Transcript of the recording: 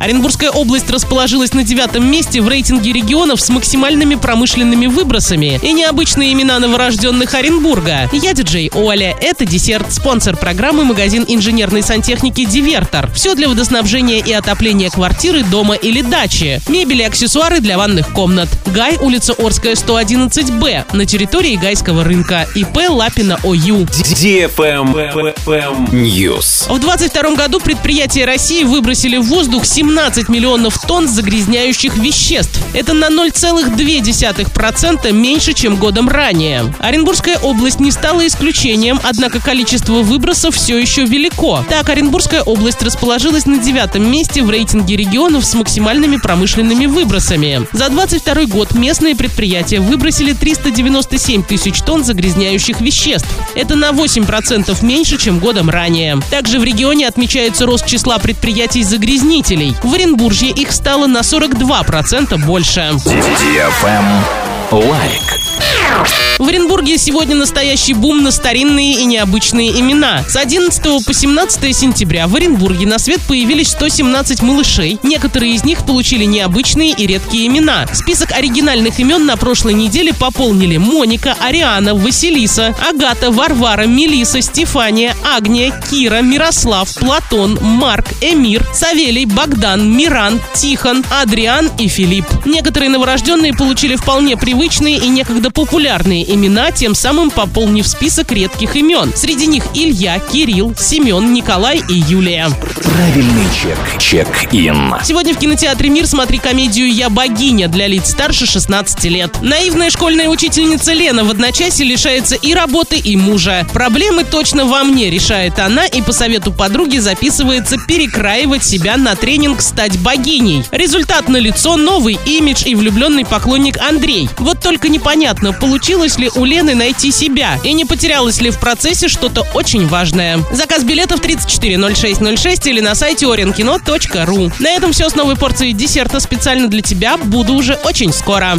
Оренбургская область расположилась на девятом месте в рейтинге регионов с максимальными промышленными выбросами и необычные имена новорожденных Оренбурга. Я диджей Оля. Это десерт, спонсор программы магазин инженерной сантехники «Дивертор». Все для водоснабжения и отопления квартиры, дома или дачи. Мебель и аксессуары для ванных комнат. Гай, улица Орская, 111Б, на территории Гайского рынка. ИП Лапина ОЮ. В 2022 году предприятия России выбросили в воздух 17 миллионов тонн загрязняющих веществ. Это на 0,2% меньше, чем годом ранее. Оренбургская область не стала исключением, однако количество выбросов все еще велико. Так, Оренбургская область расположилась на девятом месте в рейтинге регионов с максимальными промышленными выбросами. За 22 год местные предприятия выбросили 397 тысяч тонн загрязняющих веществ. Это на 8% меньше, чем годом ранее. Также в регионе отмечается рост числа предприятий-загрязнителей. В Оренбурге их стало на 42% больше. Лайк. В Оренбурге сегодня настоящий бум на старинные и необычные имена. С 11 по 17 сентября в Оренбурге на свет появились 117 малышей. Некоторые из них получили необычные и редкие имена. Список оригинальных имен на прошлой неделе пополнили Моника, Ариана, Василиса, Агата, Варвара, Мелиса, Стефания, Агния, Кира, Мирослав, Платон, Марк, Эмир, Савелий, Богдан, Миран, Тихон, Адриан и Филипп. Некоторые новорожденные получили вполне привычные и некогда популярные имена, тем самым пополнив список редких имен. Среди них Илья, Кирилл, Семен, Николай и Юлия. Правильный чек. Чек-ин. Сегодня в кинотеатре «Мир» смотри комедию «Я богиня» для лиц старше 16 лет. Наивная школьная учительница Лена в одночасье лишается и работы, и мужа. Проблемы точно во мне, решает она и по совету подруги записывается перекраивать себя на тренинг «Стать богиней». Результат на лицо новый имидж и влюбленный поклонник Андрей. Вот только непонятно, получилось ли у Лены найти себя и не потерялось ли в процессе что-то очень важное. Заказ билетов 340606 или на сайте orinkino.ru. На этом все с новой порцией десерта специально для тебя. Буду уже очень скоро.